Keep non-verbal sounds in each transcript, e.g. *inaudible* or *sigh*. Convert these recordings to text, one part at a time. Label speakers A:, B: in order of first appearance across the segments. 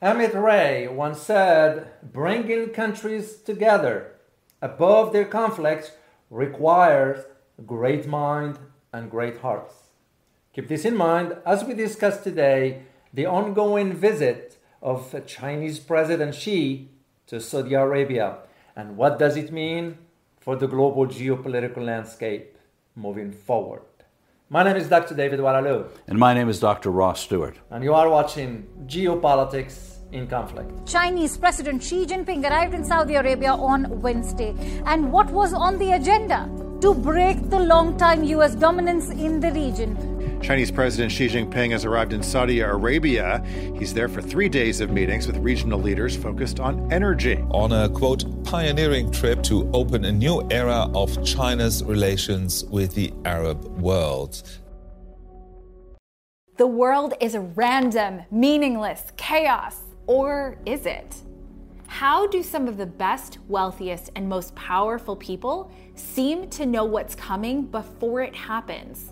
A: Amit Ray once said, bringing countries together above their conflicts requires great mind and great hearts. Keep this in mind as we discuss today the ongoing visit of Chinese President Xi to Saudi Arabia and what does it mean for the global geopolitical landscape moving forward. My name is Dr. David Oualaalou.
B: And my name is Dr. Ross Stewart.
A: And you are watching Geopolitics in Conflict.
C: Chinese President Xi Jinping arrived in Saudi Arabia on Wednesday. And what was on the agenda? To break the long-time U.S. dominance in the region.
D: Chinese President Xi Jinping has arrived in Saudi Arabia. He's there for three days of meetings with regional leaders focused on energy.
E: On a quote, pioneering trip to open a new era of China's relations with the Arab world.
F: The world is a random, meaningless, chaos. Or is it? How do some of the best, wealthiest, and most powerful people seem to know what's coming before it happens?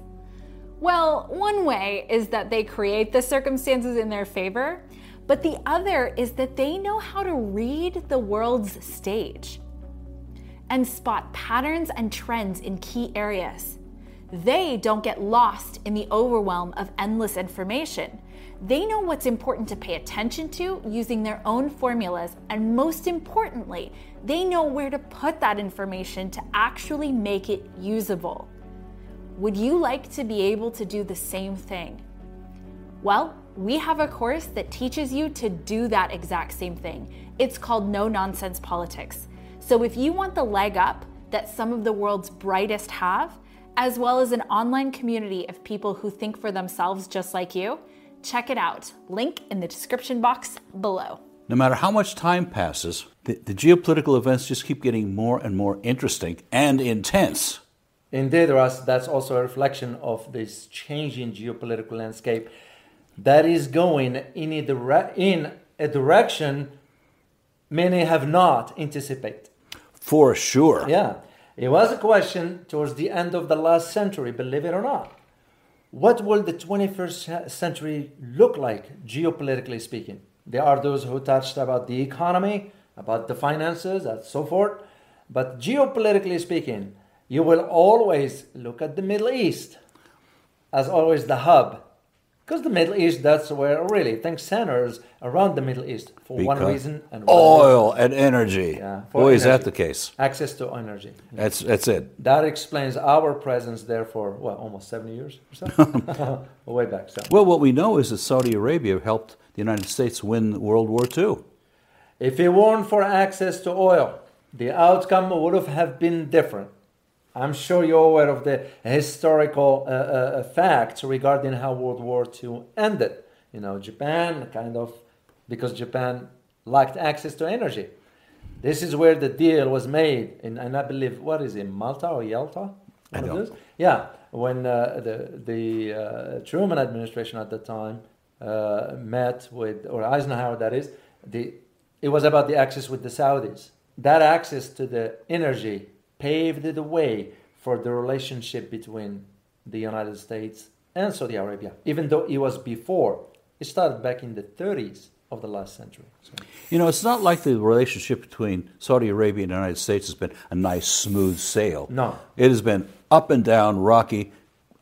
F: Well, one way is that they create the circumstances in their favor, but the other is that they know how to read the world's stage and spot patterns and trends in key areas. They don't get lost in the overwhelm of endless information. They know what's important to pay attention to using their own formulas, and most importantly, they know where to put that information to actually make it usable. Would you like to be able to do the same thing? Well, we have a course that teaches you to do that exact same thing. It's called No Nonsense Politics. So if you want the leg up that some of the world's brightest have, as well as an online community of people who think for themselves just like you, check it out. Link in the description box below.
B: No matter how much time passes, the, the geopolitical events just keep getting more and more interesting and intense.
A: Indeed, Russ, that's also a reflection of this changing geopolitical landscape that is going in a, dire- in a direction many have not anticipated.
B: For sure.
A: Yeah, it was a question towards the end of the last century, believe it or not. What will the 21st century look like, geopolitically speaking? There are those who touched about the economy, about the finances, and so forth. But geopolitically speaking, you will always look at the Middle East as always the hub. Because the Middle East, that's where really things centers around the Middle East for one reason and one
B: Oil
A: reason.
B: and energy.
A: Yeah,
B: is that the case.
A: Access to energy.
B: That's, that's it.
A: That explains our presence there for, what, almost 70 years or so? *laughs* *laughs* Way back. So.
B: Well, what we know is that Saudi Arabia helped the United States win World War II.
A: If it weren't for access to oil, the outcome would have been different. I'm sure you're aware of the historical uh, uh, facts regarding how World War II ended. You know, Japan kind of, because Japan lacked access to energy. This is where the deal was made, in, and I believe, what is it, Malta or Yalta?
B: I don't-
A: Yeah, when uh, the, the uh, Truman administration at the time uh, met with, or Eisenhower that is, the, it was about the access with the Saudis. That access to the energy paved the way for the relationship between the United States and Saudi Arabia, even though it was before. It started back in the 30s of the last century. So,
B: You know, it's not like the relationship between Saudi Arabia and the United States has been a nice, smooth sail.
A: No.
B: It has been up and down, rocky.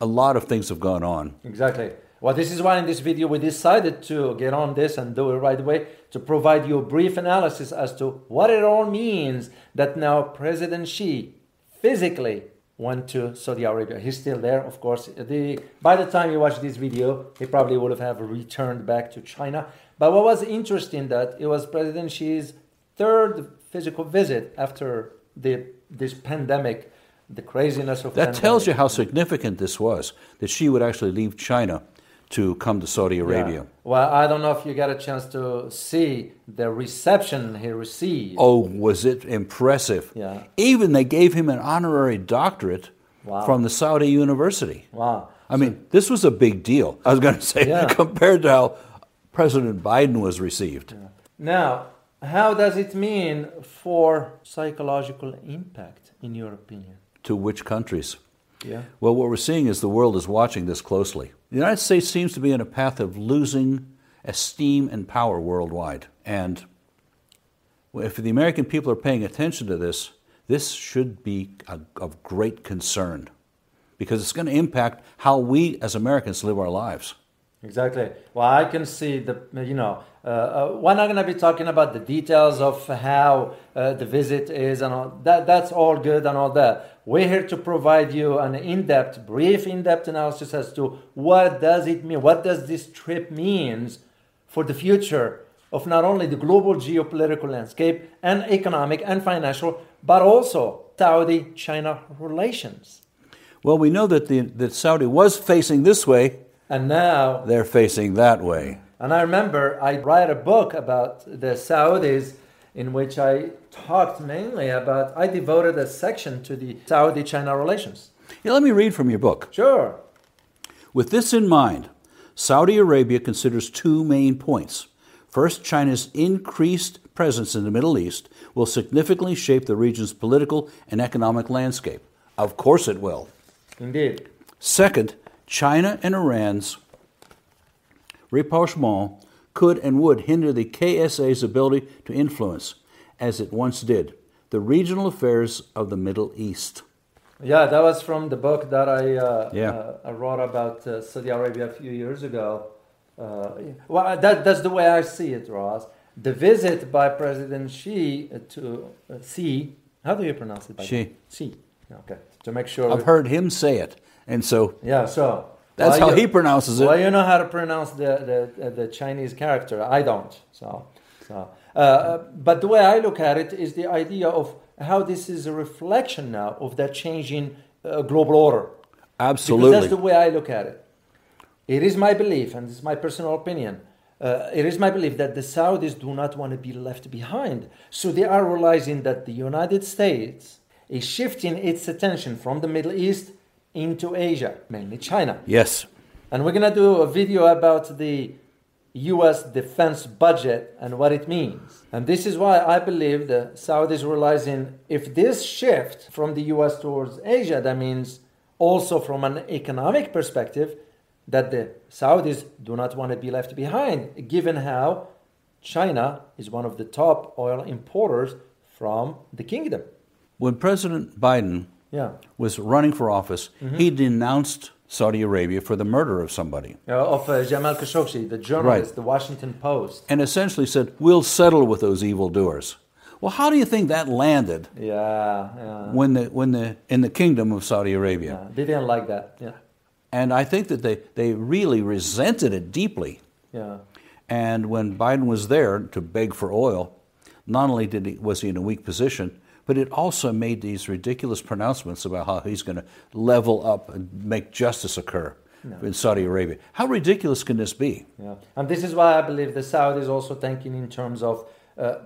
B: A lot of things have gone on.
A: Exactly. Well, this is why in this video we decided to get on this and do it right away to provide you a brief analysis as to what it all means that now President Xi physically went to Saudi Arabia. He's still there, of course. The, by the time you watch this video, he probably would have returned back to China. But what was interesting that it was President Xi's third physical visit after the this pandemic, the craziness of
B: That tells you how significant this was that Xi would actually leave China to come to Saudi Arabia.
A: Yeah. Well, I don't know if you got a chance to see the reception he received.
B: Oh, was it impressive?
A: Yeah.
B: Even they gave him an honorary doctorate
A: Wow.
B: from the Saudi University.
A: Wow.
B: I mean, this was a big deal. I was going *laughs* to say,
A: Yeah.
B: compared to how President Biden was received.
A: Now, how does it mean for psychological impact, in your opinion?
B: To which countries?
A: Yeah.
B: Well, what we're seeing is the world is watching this closely. The United States seems to be in a path of losing esteem and power worldwide. And if the American people are paying attention to this, this should be a, of great concern because it's going to impact how we as Americans live our lives.
A: Exactly. Well, I can see the, you know, uh, uh, we're not going to be talking about the details of how uh, the visit is and all that. That's all good and all that. We're here to provide you an in-depth, brief, in-depth analysis as to what does it mean, what does this trip means for the future of not only the global geopolitical landscape and economic and financial, but also Saudi-China relations.
B: Well, we know that the that Saudi was facing this way
A: and now
B: they're facing that way.
A: And I remember I write a book about the Saudis in which I talked mainly about, I devoted a section to the Saudi China relations.
B: Yeah, let me read from your book.
A: Sure.
B: With this in mind, Saudi Arabia considers two main points. First, China's increased presence in the Middle East will significantly shape the region's political and economic landscape. Of course, it will.
A: Indeed.
B: Second, China and Iran's rapprochement could and would hinder the KSA's ability to influence, as it once did, the regional affairs of the Middle East.
A: Yeah, that was from the book that I, uh,
B: Yeah.
A: uh, I wrote about uh, Saudi Arabia a few years ago. Uh, well, that, that's the way I see it, Ross. The visit by President Xi to uh, Xi, how do you pronounce it? by
B: Xi.
A: Xi. Okay, to make sure.
B: I've heard him say it, and so
A: Yeah, so
B: That's
A: well,
B: how
A: you-
B: he pronounces it.
A: Well, you know how to pronounce the the, the Chinese character. I don't. So, so. Uh, but the way I look at it is the idea of how this is a reflection now of that changing uh, global order. Because
B: absolutely.
A: that's the way I look at it. It is my belief, and it's my personal opinion. Uh, it is my belief that the Saudis do not want to be left behind. So they are realizing that the United States is shifting its attention from the Middle East into Asia, mainly China.
B: yes.
A: And we're going to do a video about the US defense budget and what it means. And this is why I believe the Saudis realizing if this shift from the US towards Asia, that means also from an economic perspective, that the Saudis do not want to be left behind, given how China is one of the top oil importers from the kingdom.
B: When President Biden
A: Yeah.
B: was running for office,
A: Mm-hmm.
B: he denounced Saudi Arabia for the murder of somebody
A: Uh, of uh, Jamal Khashoggi, the journalist, the Washington Post.
B: and essentially said, We'll settle with those evildoers. Well, how do you think that landed
A: Yeah, yeah.
B: when the, when the, in the kingdom of Saudi Arabia?
A: Yeah, they didn't like that. Yeah,
B: And I think that they, they really resented it deeply.
A: yeah,
B: And when Biden was there to beg for oil, not only did he, was he in a weak position, but it also made these ridiculous pronouncements about how he's going to level up and make justice occur in Saudi Arabia. How ridiculous can this be?
A: yeah. And this is why I believe the Saudis also thinking in terms of uh,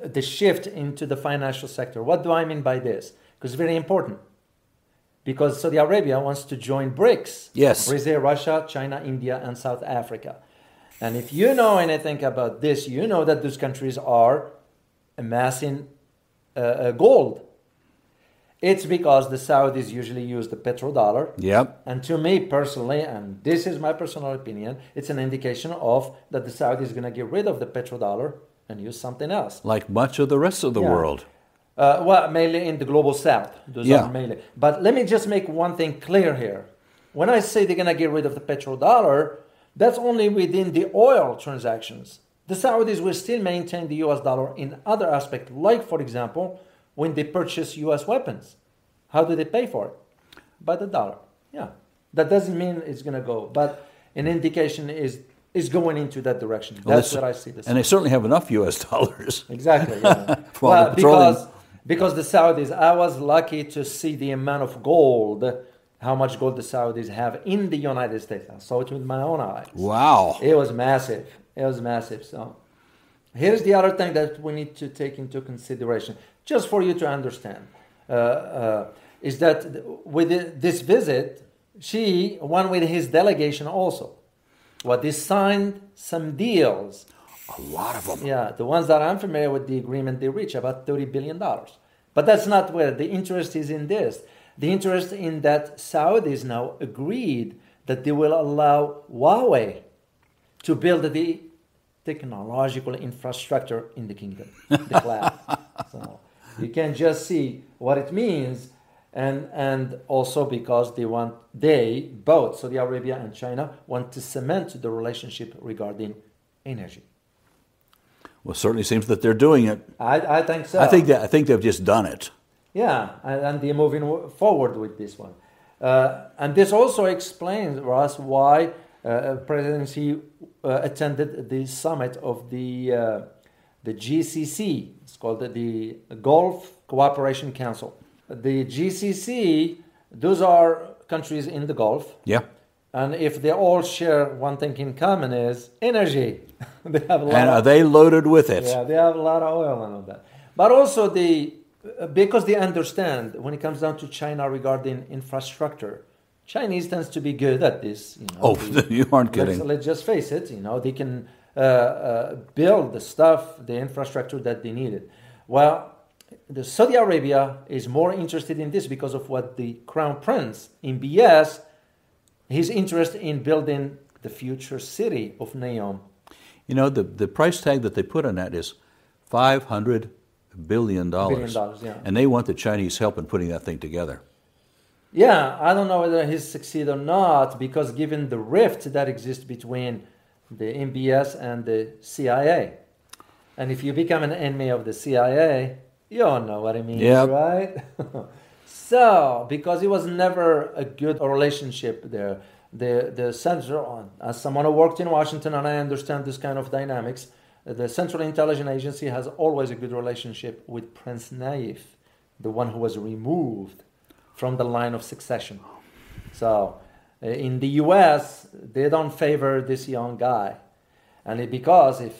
A: the shift into the financial sector. What do I mean by this? Because it's very important. Because Saudi Arabia wants to join BRICS.
B: Yes.
A: Brazil, Russia, China, India, and South Africa. And if you know anything about this, you know that those countries are amassing uh, uh, gold. It's because the Saudis usually use the petrodollar.
B: Yep.
A: And to me personally, and this is my personal opinion, it's an indication of that the Saudis going to get rid of the petrodollar and use something else.
B: Like much of the rest of the
A: Yeah.
B: world.
A: Uh, well, mainly in the global south. Those
B: Yeah.
A: are mainly. But let me just make one thing clear here. When I say they're going to get rid of the petrodollar, that's only within the oil transactions. The Saudis will still maintain the US dollar in other aspects, like, for example, when they purchase US weapons. How do they pay for it? By the dollar. Yeah. That doesn't mean it's going to go, but an indication is is going into that direction.
B: Well,
A: That's what I see. This
B: And they certainly have enough U.S. *laughs* dollars.
A: Exactly. Yeah. *laughs* Well, because because the Saudis, I was lucky to see the amount of gold, how much gold the Saudis have in the United States. I saw it with my own eyes.
B: Wow.
A: It was massive. It was massive. So here's the other thing that we need to take into consideration, just for you to understand, uh, uh, is that with this visit, Xi went with his delegation also. What they signed some deals.
B: A lot of them.
A: Yeah, the ones that I'm familiar with the agreement they reach about thirty billion dollars. But that's not where the interest is in this. The interest in that Saudis now agreed that they will allow Huawei to build the technological infrastructure in the kingdom, the *laughs* cloud. so you can just see what it means, and and also because they want they both Saudi Arabia and China want to cement the relationship regarding energy.
B: Well, it certainly seems that they're doing it.
A: I, I think so.
B: I think that I think they've just done it.
A: Yeah, and, and they're moving forward with this one. Uh, and this also explains for us why uh, President uh, attended the summit of the, uh, the GCC. It's called the, Gulf Cooperation Council. The GCC, those are countries in the Gulf.
B: Yeah.
A: And if they all share one thing in common is energy. *laughs* they have a lot
B: And
A: of-
B: are they loaded with it?
A: yeah, they have a lot of oil and all that. But also the because they understand when it comes down to China regarding infrastructure, Chinese tends to be good at this. You know,
B: Oh, *laughs* you aren't
A: let's,
B: kidding.
A: let's just face it. You know, they can uh, uh, build the stuff, the infrastructure that they needed. Well, the Saudi Arabia is more interested in this because of what the crown prince MBS, his interest in building the future city of Neom.
B: You know, the, the price tag that they put on that is $500 billion.
A: Billion dollars, yeah.
B: And they want the Chinese help in putting that thing together.
A: Yeah, I don't know whether he's succeed or not because given the rift that exists between the MBS and the CIA, and if you become an enemy of the CIA, you all know what it means,
B: Yep.
A: right? *laughs* so, because it was never a good relationship there, the the central, as someone who worked in Washington and I understand this kind of dynamics, the Central Intelligence Agency has always a good relationship with Prince Naif, the one who was removed from the line of succession. So, uh, in the U.S., they don't favor this young guy, and it, because if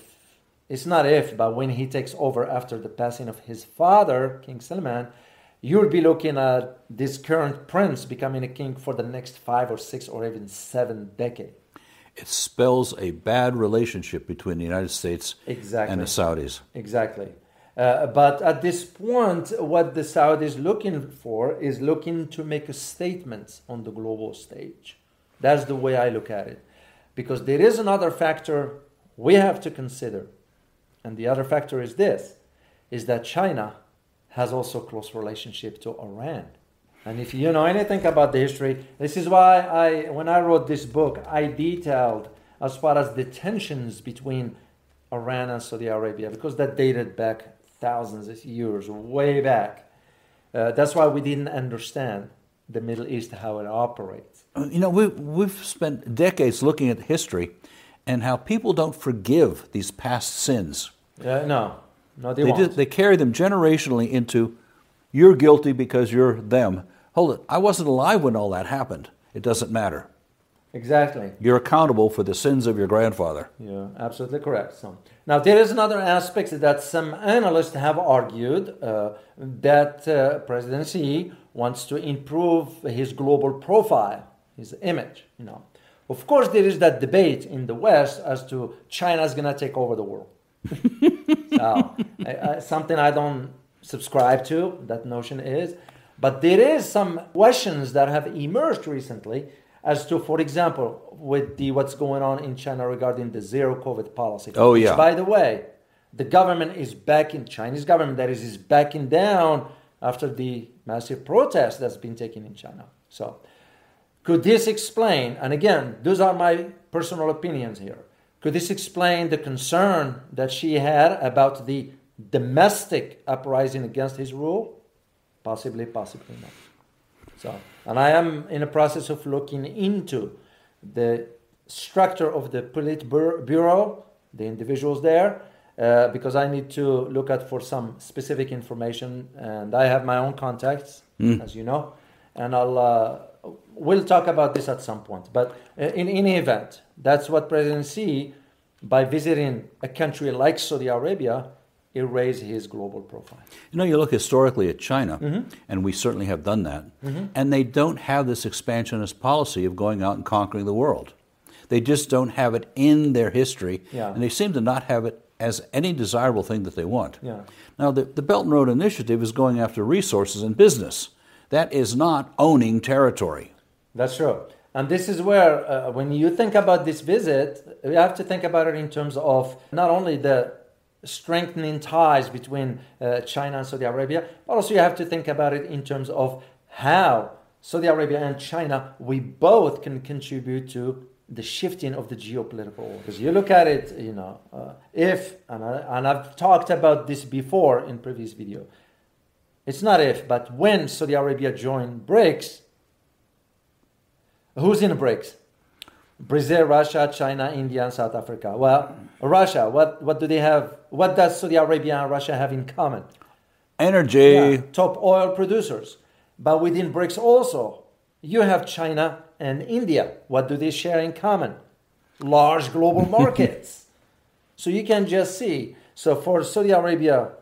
A: it's not if, but when he takes over after the passing of his father, King Salman, you'll be looking at this current prince becoming a king for the next five or six or even seven decades.
B: It spells a bad relationship between the United States
A: Exactly.
B: and the Saudis.
A: Exactly. Uh, but at this point, what the Saudis looking for is looking to make a statement on the global stage. That's the way I look at it. Because there is another factor we have to consider. And the other factor is this, is that China has also close relationship to Iran. And if you know anything about the history, this is why I, when I wrote this book, I detailed as far as the tensions between Iran and Saudi Arabia, because that dated back thousands of years, way back. Uh, that's why we didn't understand the Middle East, how it operates.
B: Uh, You know, we, we've spent decades looking at history and how people don't forgive these past sins.
A: Uh, no, no, they,
B: They, just, they carry them generationally into you're guilty because you're them. Hold it, I wasn't alive when all that happened. It doesn't matter.
A: Exactly.
B: You're accountable for the sins of your grandfather.
A: Yeah, absolutely correct. So now there is another aspect that some analysts have argued uh, that uh, President Xi wants to improve his global profile, his image. You know, of course, there is that debate in the West as to China's going to take over the world. *laughs* so, I, something I don't subscribe to. That notion is, but there is some questions that have emerged recently as to, for example, with the what's going on in China regarding the zero COVID policy.
B: Oh,
A: which,
B: yeah.
A: by the way, the government is backing Chinese government that is is backing down after the massive protest that's been taken in China. So, could this explain? And again, those are my personal opinions here. Could this explain the concern that Xi had about the domestic uprising against his rule? Possibly, possibly not. So, and I am in a process of looking into the structure of the Politburo, the individuals there, uh, because I need to look at for some specific information, and I have my own contacts, as you know, and I'll uh, we'll talk about this at some point. But uh, in any event, that's what President Xi, by visiting a country like Saudi Arabia, it raised his global profile.
B: You know, you look historically at China,
A: Mm-hmm.
B: and we certainly have done that, and they don't have this expansionist policy of going out and conquering the world. They just don't have it in their history,
A: Yeah.
B: and they seem to not have it as any desirable thing that they want.
A: Yeah.
B: Now, the, the Belt and Road Initiative is going after resources and business. That is not owning territory.
A: That's true. And this is where, uh, when you think about this visit, you have to think about it in terms of not only the strengthening ties between uh, China and Saudi Arabia, but also you have to think about it in terms of how Saudi Arabia and China, we both can contribute to the shifting of the geopolitical. Because you look at it, you know, uh, if, and, I, and I've talked about this before in previous video, it's not if, but when Saudi Arabia joined BRICS, who's in BRICS? Brazil, Russia, China, India, and South Africa. Well, Russia, what, what do they have? What does Saudi Arabia and Russia have in common?
B: Energy.
A: Yeah, top oil producers. But within BRICS also, you have China and India. What do they share in common? Large global *laughs* markets. so you can just see. So for Saudi Arabia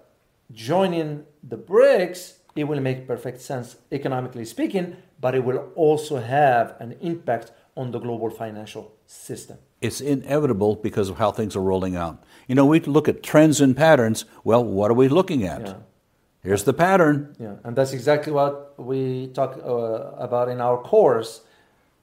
A: joining the BRICS, it will make perfect sense economically speaking, but it will also have an impact on the global financial system.
B: It's inevitable because of how things are rolling out. You know, we look at trends and patterns. Well, what are we looking at?
A: Yeah.
B: Here's the pattern.
A: Yeah, and that's exactly what we talk uh, about in our course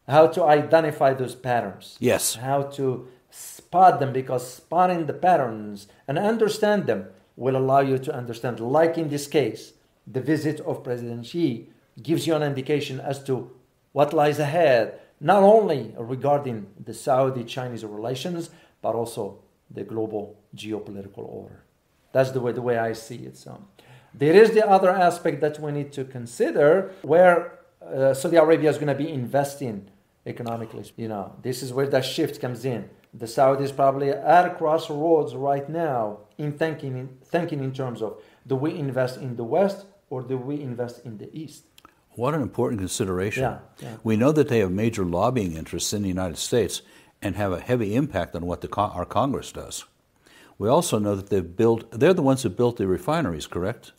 A: how to identify those patterns.
B: Yes.
A: How to spot them because spotting the patterns and understand them will allow you to understand, like in this case, the visit of President Xi gives you an indication as to what lies ahead, not only regarding the Saudi Chinese relations, but also the global geopolitical order. That's the way, the way I see it. So, there is the other aspect that we need to consider where uh, Saudi Arabia is going to be investing economically. You know, this is where that shift comes in. The Saudis probably at a crossroads right now in thinking in, thinking in terms of do we invest in the West or do we invest in the East?
B: What an important consideration.
A: Yeah, yeah.
B: We know that they have major lobbying interests in the United States and have a heavy impact on what the, our Congress does. We also know that they've built, they're the ones who built the refineries, correct?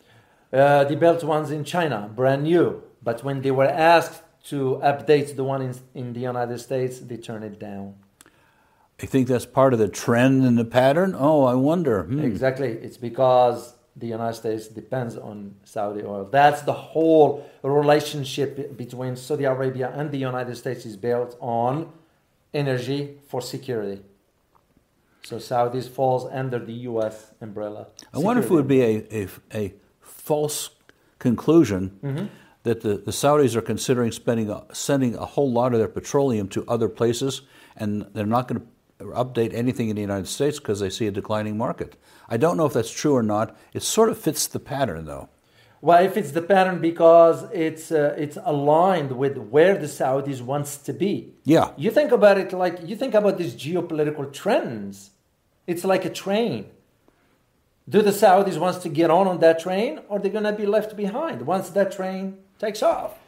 A: Uh, they built ones in China, brand new. But when they were asked to update the one in, in the United States, they turned it down.
B: I think that's part of the trend and the pattern. Oh, I wonder. Hmm.
A: Exactly. It's because the United States depends on Saudi oil. That's the whole relationship between Saudi Arabia and the United States is built on energy for security. So Saudis falls under the U.S. umbrella.
B: I wonder if it would be a, a, a false conclusion
A: Mm-hmm.
B: that the, the Saudis are considering spending sending a whole lot of their petroleum to other places, and they're not going to update anything in the United States because they see a declining market. I don't know if that's true or not. It sort of fits the pattern, though.
A: Well, if it's the pattern because it's uh, it's aligned with where the Saudis wants to be.
B: Yeah.
A: You think about it like you think about these geopolitical trends. It's like a train. Do the Saudis wants to get on on that train, or they're going to be left behind once that train takes off?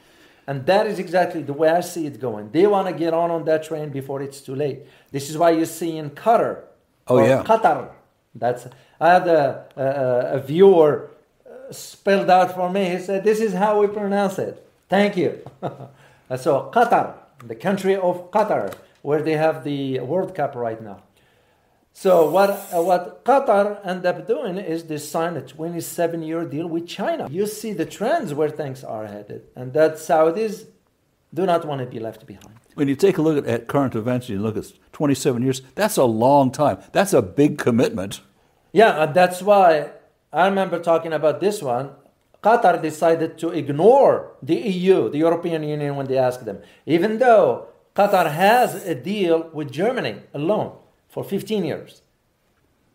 A: And that is exactly the way I see it going. They want to get on on that train before it's too late. This is why you see in Qatar.
B: Oh, yeah.
A: Qatar. That's I had a, a, a viewer uh, spelled out for me. He said, "This is how we pronounce it." Thank you. *laughs* so Qatar, the country of Qatar, where they have the World Cup right now. So what uh, what Qatar end up doing is they sign a 27 year deal with China. You see the trends where things are headed, and that Saudis do not want to be left behind.
B: When you take a look at, at current events, you look at 27 years, that's a long time. That's a big commitment.
A: Yeah, and that's why I remember talking about this one. Qatar decided to ignore the EU, the European Union, when they asked them, even though Qatar has a deal with Germany alone for 15 years.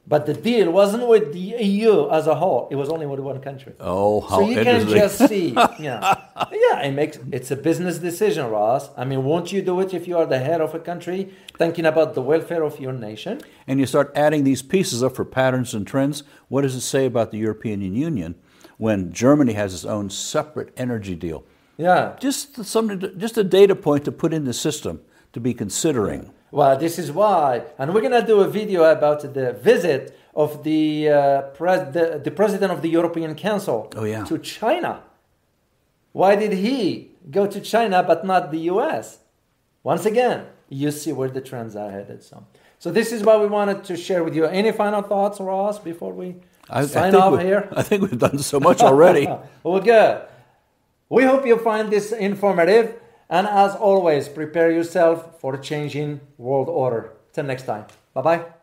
A: But the deal wasn't with the EU as a whole; it was only with one country.
B: Oh, how
A: so you can just *laughs* see, yeah, yeah. It makes it's a business decision, Ross. I mean, won't you do it if you are the head of a country, thinking about the welfare of your nation?
B: and you start adding these pieces up for patterns and trends, what does it say about the European Union when Germany has its own separate energy deal?
A: Yeah,
B: Just something, just a data point to put in the system to be considering.
A: Well, this is why, and we're gonna do a video about the visit of the uh, pres- the, the president of the European Council
B: Oh, yeah.
A: to China. Why did he go to China but not the U.S.? Once again, you see where the trends are headed. So, so this is what we wanted to share with you. Any final thoughts, Ross, before we
B: I, I
A: sign
B: think
A: off here?
B: I think we've done so much already. *laughs*
A: well, good. We hope you find this informative. And as always, prepare yourself for changing world order. Till next time. Bye bye.